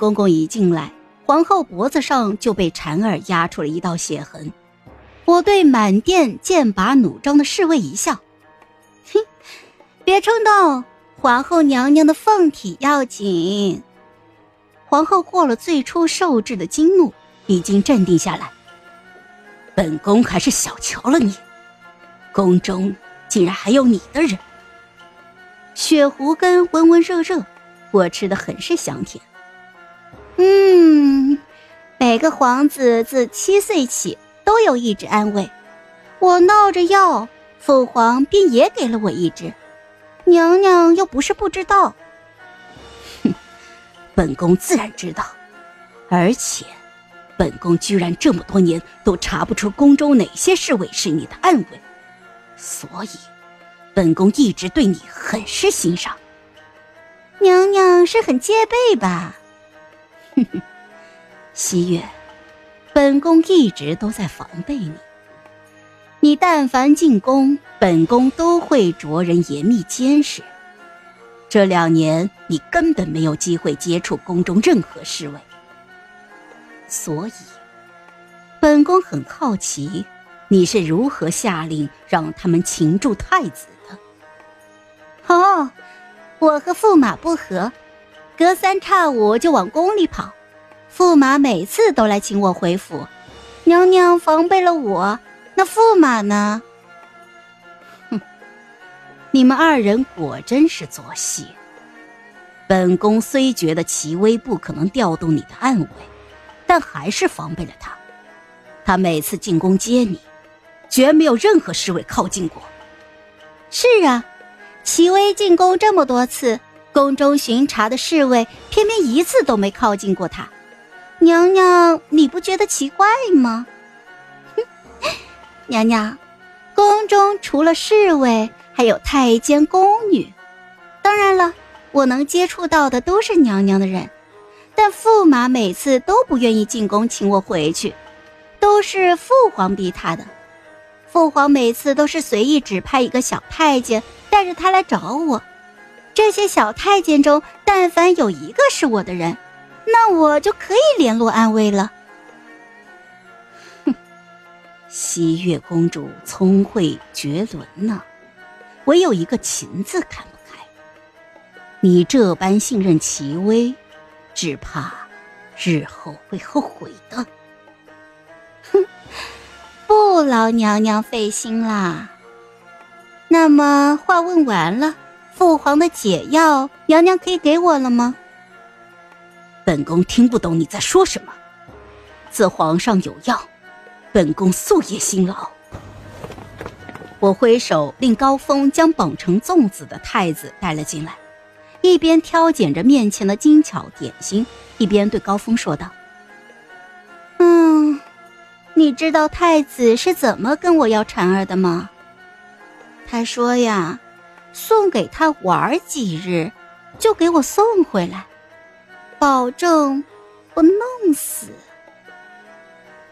公公一进来，皇后脖子上就被婵儿压出了一道血痕。我对满殿剑拔弩张的侍卫一笑：“哼，别冲动，皇后娘娘的凤体要紧。”皇后过了最初受制的惊怒，已经镇定下来。本宫还是小瞧了你，宫中竟然还有你的人。血狐根温温热热，我吃的很是香甜。嗯，每个皇子自七岁起都有一支安慰，我闹着要，父皇便也给了我一支。娘娘又不是不知道。哼，本宫自然知道，而且，本宫居然这么多年都查不出宫中哪些侍卫是你的暗卫，所以。本宫一直对你很是欣赏，娘娘是很戒备吧？哼哼，西月，本宫一直都在防备你。你但凡进宫，本宫都会着人严密监视。这两年你根本没有机会接触宫中任何侍卫，所以，本宫很好奇，你是如何下令让他们擒住太子的。哦，我和驸马不和，隔三差五就往宫里跑。驸马每次都来请我回府，娘娘防备了我，那驸马呢？哼，你们二人果真是作戏。本宫虽觉得齐威不可能调动你的暗卫，但还是防备了他。他每次进宫接你，绝没有任何侍卫靠近过。是啊。齐威进宫这么多次，宫中巡查的侍卫偏偏一次都没靠近过他。娘娘，你不觉得奇怪吗？哼，娘娘，宫中除了侍卫，还有太监、宫女。当然了，我能接触到的都是娘娘的人，但驸马每次都不愿意进宫请我回去，都是父皇逼他的。父皇每次都是随意指派一个小太监。带着他来找我，这些小太监中，但凡有一个是我的人，那我就可以联络安危了。哼，西月公主聪慧绝伦呢，唯有一个“情”字看不开。你这般信任齐威，只怕日后会后悔的。哼，不劳娘娘费心啦。那么话问完了，父皇的解药，娘娘可以给我了吗？本宫听不懂你在说什么。自皇上有药，本宫夙夜辛劳。我挥手令高峰将绑成粽子的太子带了进来，一边挑拣着面前的精巧点心，一边对高峰说道：“嗯，你知道太子是怎么跟我要婵儿的吗？”他说呀，送给他玩几日，就给我送回来，保证不弄死。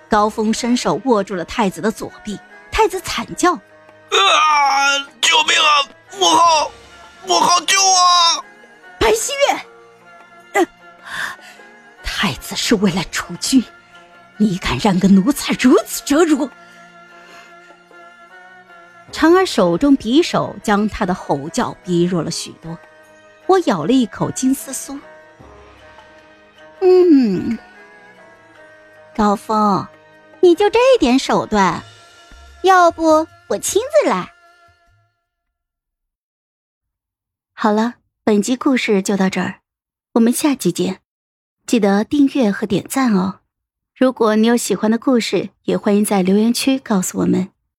高峰伸手握住了太子的左臂，太子惨叫：“啊！救命啊！母后，母后救我！”白希月，太子是为了储君，你敢让个奴才如此折辱？长儿手中匕首将他的吼叫逼弱了许多，我咬了一口金丝酥。嗯，高峰，你就这点手段？要不我亲自来？好了，本集故事就到这儿，我们下集见，记得订阅和点赞哦。如果你有喜欢的故事，也欢迎在留言区告诉我们。